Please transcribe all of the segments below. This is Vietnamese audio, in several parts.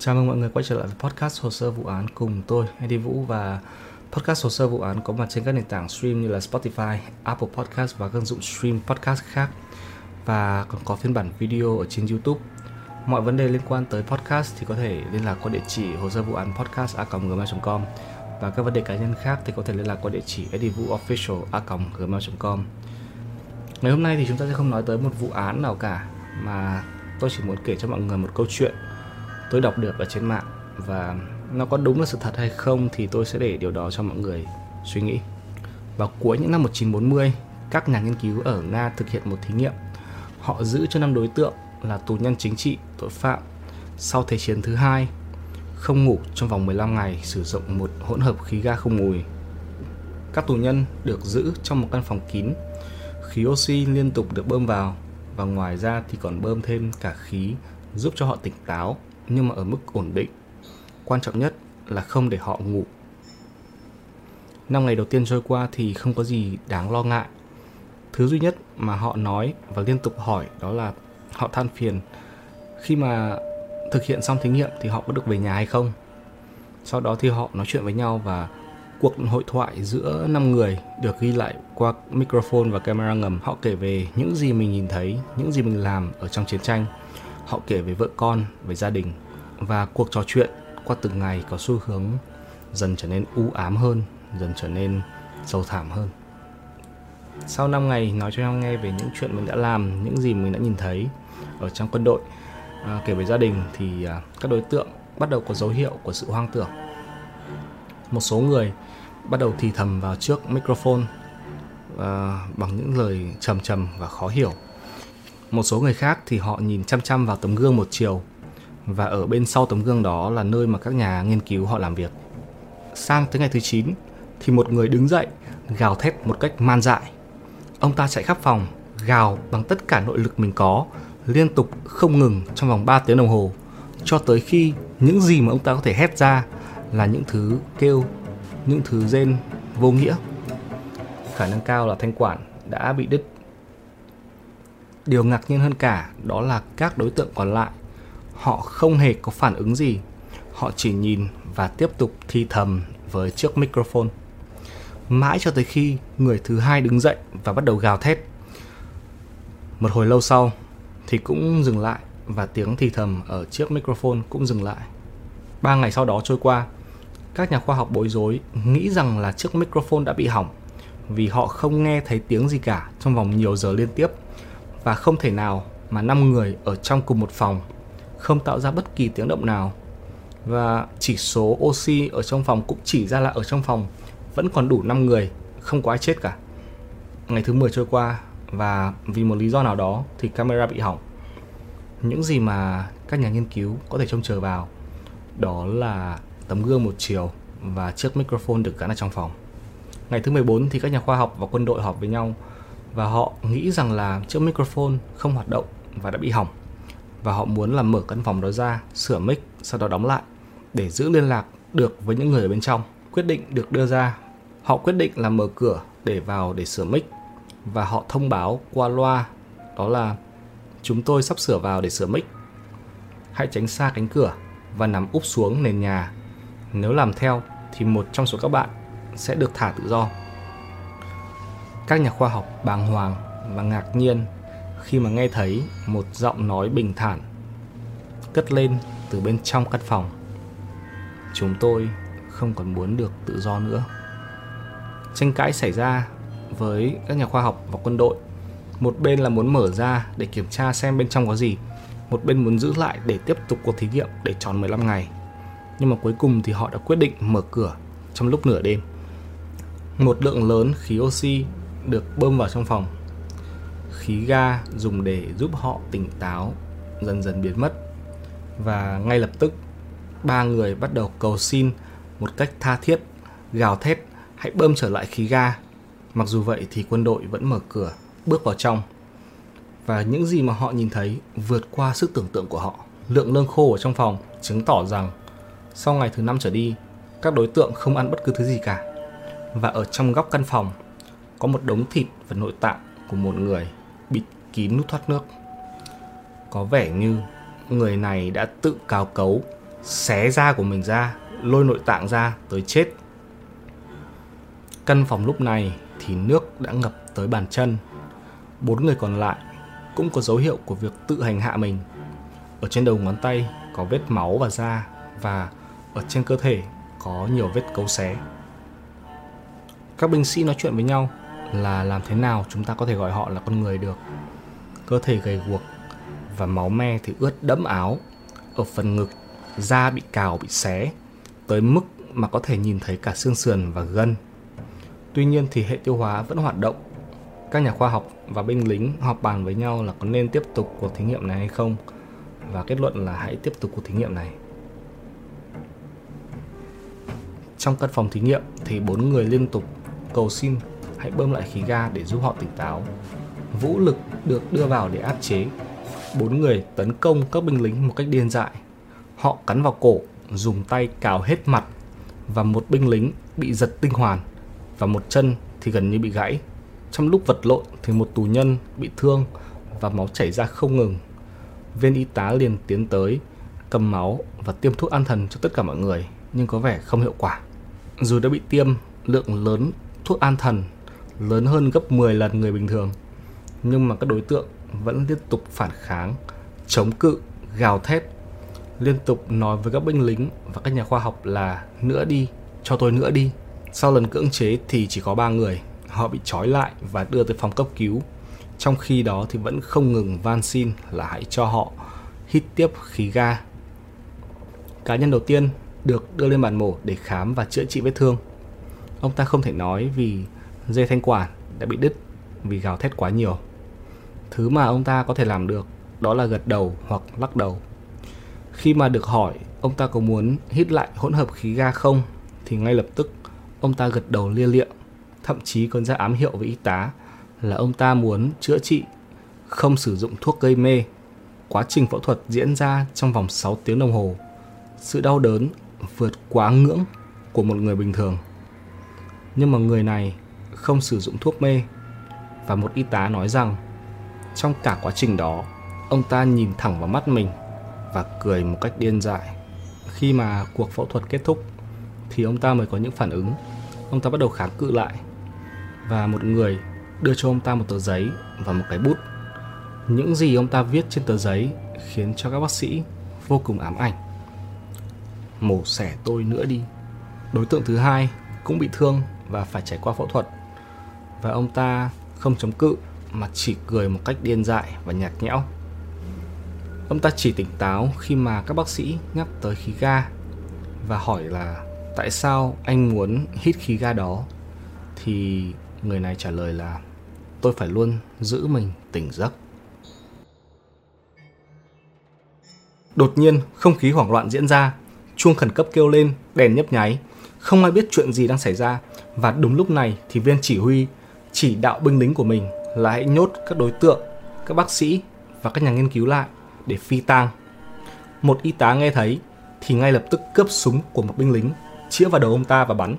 Chào mừng mọi người quay trở lại với podcast hồ sơ vụ án cùng tôi Eddie Vũ và podcast hồ sơ vụ án có mặt trên các nền tảng stream như là Spotify, Apple Podcast và các ứng dụng stream podcast khác và còn có phiên bản video ở trên YouTube. Mọi vấn đề liên quan tới podcast thì có thể liên lạc qua địa chỉ hồ sơ vụ án podcast a.gmail.com và các vấn đề cá nhân khác thì có thể liên lạc qua địa chỉ eddievooofficial a.gmail.com. Ngày hôm nay thì chúng ta sẽ không nói tới một vụ án nào cả mà tôi chỉ muốn kể cho mọi người một câu chuyện tôi đọc được ở trên mạng và nó có đúng là sự thật hay không thì tôi sẽ để điều đó cho mọi người suy nghĩ. Vào cuối những năm 1940, các nhà nghiên cứu ở Nga thực hiện một thí nghiệm. Họ giữ cho năm đối tượng là tù nhân chính trị, tội phạm sau Thế chiến thứ hai không ngủ trong vòng 15 ngày sử dụng một hỗn hợp khí ga không mùi. Các tù nhân được giữ trong một căn phòng kín. Khí oxy liên tục được bơm vào và ngoài ra thì còn bơm thêm cả khí giúp cho họ tỉnh táo nhưng mà ở mức ổn định. Quan trọng nhất là không để họ ngủ. Năm ngày đầu tiên trôi qua thì không có gì đáng lo ngại. Thứ duy nhất mà họ nói và liên tục hỏi đó là họ than phiền khi mà thực hiện xong thí nghiệm thì họ có được về nhà hay không. Sau đó thì họ nói chuyện với nhau và cuộc hội thoại giữa năm người được ghi lại qua microphone và camera ngầm. Họ kể về những gì mình nhìn thấy, những gì mình làm ở trong chiến tranh Họ kể về vợ con, về gia đình và cuộc trò chuyện qua từng ngày có xu hướng dần trở nên u ám hơn, dần trở nên sâu thảm hơn. Sau 5 ngày nói cho nhau nghe về những chuyện mình đã làm, những gì mình đã nhìn thấy ở trong quân đội, à, kể về gia đình thì à, các đối tượng bắt đầu có dấu hiệu của sự hoang tưởng. Một số người bắt đầu thì thầm vào trước microphone à, bằng những lời trầm trầm và khó hiểu một số người khác thì họ nhìn chăm chăm vào tấm gương một chiều và ở bên sau tấm gương đó là nơi mà các nhà nghiên cứu họ làm việc. Sang tới ngày thứ 9 thì một người đứng dậy gào thét một cách man dại. Ông ta chạy khắp phòng, gào bằng tất cả nội lực mình có, liên tục không ngừng trong vòng 3 tiếng đồng hồ cho tới khi những gì mà ông ta có thể hét ra là những thứ kêu, những thứ rên vô nghĩa. Khả năng cao là thanh quản đã bị đứt Điều ngạc nhiên hơn cả đó là các đối tượng còn lại họ không hề có phản ứng gì. Họ chỉ nhìn và tiếp tục thi thầm với chiếc microphone. Mãi cho tới khi người thứ hai đứng dậy và bắt đầu gào thét. Một hồi lâu sau thì cũng dừng lại và tiếng thì thầm ở chiếc microphone cũng dừng lại. Ba ngày sau đó trôi qua, các nhà khoa học bối rối nghĩ rằng là chiếc microphone đã bị hỏng vì họ không nghe thấy tiếng gì cả trong vòng nhiều giờ liên tiếp và không thể nào mà 5 người ở trong cùng một phòng không tạo ra bất kỳ tiếng động nào và chỉ số oxy ở trong phòng cũng chỉ ra là ở trong phòng vẫn còn đủ 5 người, không có ai chết cả. Ngày thứ 10 trôi qua và vì một lý do nào đó thì camera bị hỏng. Những gì mà các nhà nghiên cứu có thể trông chờ vào đó là tấm gương một chiều và chiếc microphone được gắn ở trong phòng. Ngày thứ 14 thì các nhà khoa học và quân đội họp với nhau và họ nghĩ rằng là chiếc microphone không hoạt động và đã bị hỏng và họ muốn là mở căn phòng đó ra, sửa mic, sau đó đóng lại để giữ liên lạc được với những người ở bên trong. Quyết định được đưa ra, họ quyết định là mở cửa để vào để sửa mic và họ thông báo qua loa đó là chúng tôi sắp sửa vào để sửa mic. Hãy tránh xa cánh cửa và nằm úp xuống nền nhà. Nếu làm theo thì một trong số các bạn sẽ được thả tự do. Các nhà khoa học bàng hoàng và ngạc nhiên khi mà nghe thấy một giọng nói bình thản cất lên từ bên trong căn phòng. Chúng tôi không còn muốn được tự do nữa. Tranh cãi xảy ra với các nhà khoa học và quân đội. Một bên là muốn mở ra để kiểm tra xem bên trong có gì, một bên muốn giữ lại để tiếp tục cuộc thí nghiệm để tròn 15 ngày. Nhưng mà cuối cùng thì họ đã quyết định mở cửa trong lúc nửa đêm. Một lượng lớn khí oxy được bơm vào trong phòng. Khí ga dùng để giúp họ tỉnh táo dần dần biến mất. Và ngay lập tức, ba người bắt đầu cầu xin một cách tha thiết, gào thét hãy bơm trở lại khí ga. Mặc dù vậy thì quân đội vẫn mở cửa, bước vào trong. Và những gì mà họ nhìn thấy vượt qua sức tưởng tượng của họ. Lượng lương khô ở trong phòng chứng tỏ rằng sau ngày thứ năm trở đi, các đối tượng không ăn bất cứ thứ gì cả. Và ở trong góc căn phòng có một đống thịt và nội tạng của một người bịt kín nút thoát nước. Có vẻ như người này đã tự cào cấu xé da của mình ra, lôi nội tạng ra tới chết. Căn phòng lúc này thì nước đã ngập tới bàn chân. Bốn người còn lại cũng có dấu hiệu của việc tự hành hạ mình. Ở trên đầu ngón tay có vết máu và da và ở trên cơ thể có nhiều vết cấu xé. Các binh sĩ nói chuyện với nhau là làm thế nào chúng ta có thể gọi họ là con người được. Cơ thể gầy guộc và máu me thì ướt đẫm áo. Ở phần ngực, da bị cào bị xé tới mức mà có thể nhìn thấy cả xương sườn và gân. Tuy nhiên thì hệ tiêu hóa vẫn hoạt động. Các nhà khoa học và binh lính họp bàn với nhau là có nên tiếp tục cuộc thí nghiệm này hay không và kết luận là hãy tiếp tục cuộc thí nghiệm này. Trong căn phòng thí nghiệm thì bốn người liên tục cầu xin hãy bơm lại khí ga để giúp họ tỉnh táo. Vũ lực được đưa vào để áp chế. Bốn người tấn công các binh lính một cách điên dại. Họ cắn vào cổ, dùng tay cào hết mặt và một binh lính bị giật tinh hoàn và một chân thì gần như bị gãy. Trong lúc vật lộn thì một tù nhân bị thương và máu chảy ra không ngừng. Viên y tá liền tiến tới, cầm máu và tiêm thuốc an thần cho tất cả mọi người, nhưng có vẻ không hiệu quả. Dù đã bị tiêm lượng lớn thuốc an thần lớn hơn gấp 10 lần người bình thường, nhưng mà các đối tượng vẫn liên tục phản kháng, chống cự, gào thét, liên tục nói với các binh lính và các nhà khoa học là nữa đi, cho tôi nữa đi. Sau lần cưỡng chế thì chỉ có 3 người, họ bị trói lại và đưa tới phòng cấp cứu. Trong khi đó thì vẫn không ngừng van xin là hãy cho họ hít tiếp khí ga. Cá nhân đầu tiên được đưa lên bàn mổ để khám và chữa trị vết thương. Ông ta không thể nói vì dây thanh quản đã bị đứt vì gào thét quá nhiều. Thứ mà ông ta có thể làm được đó là gật đầu hoặc lắc đầu. Khi mà được hỏi ông ta có muốn hít lại hỗn hợp khí ga không thì ngay lập tức ông ta gật đầu lia lịa, thậm chí còn ra ám hiệu với y tá là ông ta muốn chữa trị, không sử dụng thuốc gây mê. Quá trình phẫu thuật diễn ra trong vòng 6 tiếng đồng hồ. Sự đau đớn vượt quá ngưỡng của một người bình thường. Nhưng mà người này không sử dụng thuốc mê. Và một y tá nói rằng, trong cả quá trình đó, ông ta nhìn thẳng vào mắt mình và cười một cách điên dại. Khi mà cuộc phẫu thuật kết thúc, thì ông ta mới có những phản ứng. Ông ta bắt đầu kháng cự lại và một người đưa cho ông ta một tờ giấy và một cái bút. Những gì ông ta viết trên tờ giấy khiến cho các bác sĩ vô cùng ám ảnh. Mổ xẻ tôi nữa đi. Đối tượng thứ hai cũng bị thương và phải trải qua phẫu thuật và ông ta không chống cự mà chỉ cười một cách điên dại và nhạt nhẽo. Ông ta chỉ tỉnh táo khi mà các bác sĩ nhắc tới khí ga và hỏi là tại sao anh muốn hít khí ga đó thì người này trả lời là tôi phải luôn giữ mình tỉnh giấc. Đột nhiên, không khí hoảng loạn diễn ra, chuông khẩn cấp kêu lên, đèn nhấp nháy, không ai biết chuyện gì đang xảy ra và đúng lúc này thì viên chỉ huy chỉ đạo binh lính của mình là hãy nhốt các đối tượng, các bác sĩ và các nhà nghiên cứu lại để phi tang. Một y tá nghe thấy thì ngay lập tức cướp súng của một binh lính, chĩa vào đầu ông ta và bắn.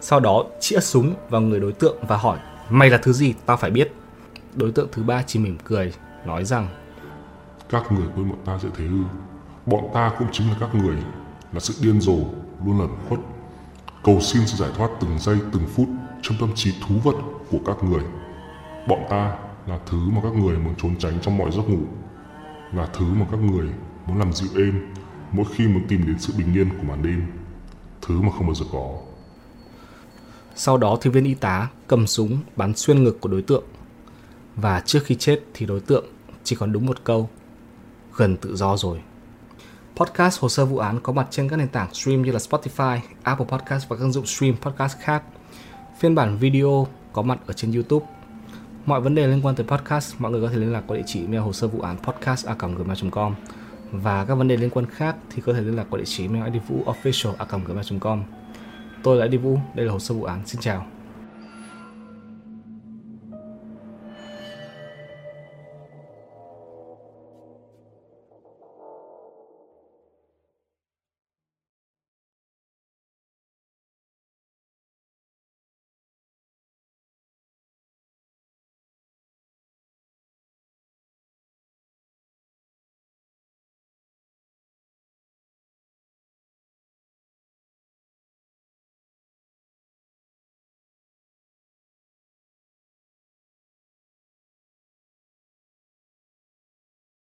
Sau đó chĩa súng vào người đối tượng và hỏi Mày là thứ gì? Tao phải biết. Đối tượng thứ ba chỉ mỉm cười Nói rằng Các người với bọn ta sẽ thế ư. Bọn ta cũng chính là các người Là sự điên rồ Luôn lẩn khuất. Cầu xin sự giải thoát từng giây từng phút. Trong tâm trí thú vật của các người Bọn ta là thứ mà các người muốn trốn tránh trong mọi giấc ngủ Là thứ mà các người muốn làm dịu êm Mỗi khi muốn tìm đến sự bình yên của màn đêm Thứ mà không bao giờ có sau đó thì viên y tá cầm súng bắn xuyên ngực của đối tượng. Và trước khi chết thì đối tượng chỉ còn đúng một câu. Gần tự do rồi. Podcast hồ sơ vụ án có mặt trên các nền tảng stream như là Spotify, Apple Podcast và các ứng dụng stream podcast khác. Phiên bản video có mặt ở trên YouTube. Mọi vấn đề liên quan tới podcast, mọi người có thể liên lạc qua địa chỉ email hồ sơ vụ án podcast@gmail.com và các vấn đề liên quan khác thì có thể liên lạc qua địa chỉ email idvuofficial@gmail.com. Tôi là Đi Vũ, đây là hồ sơ vụ án. Xin chào.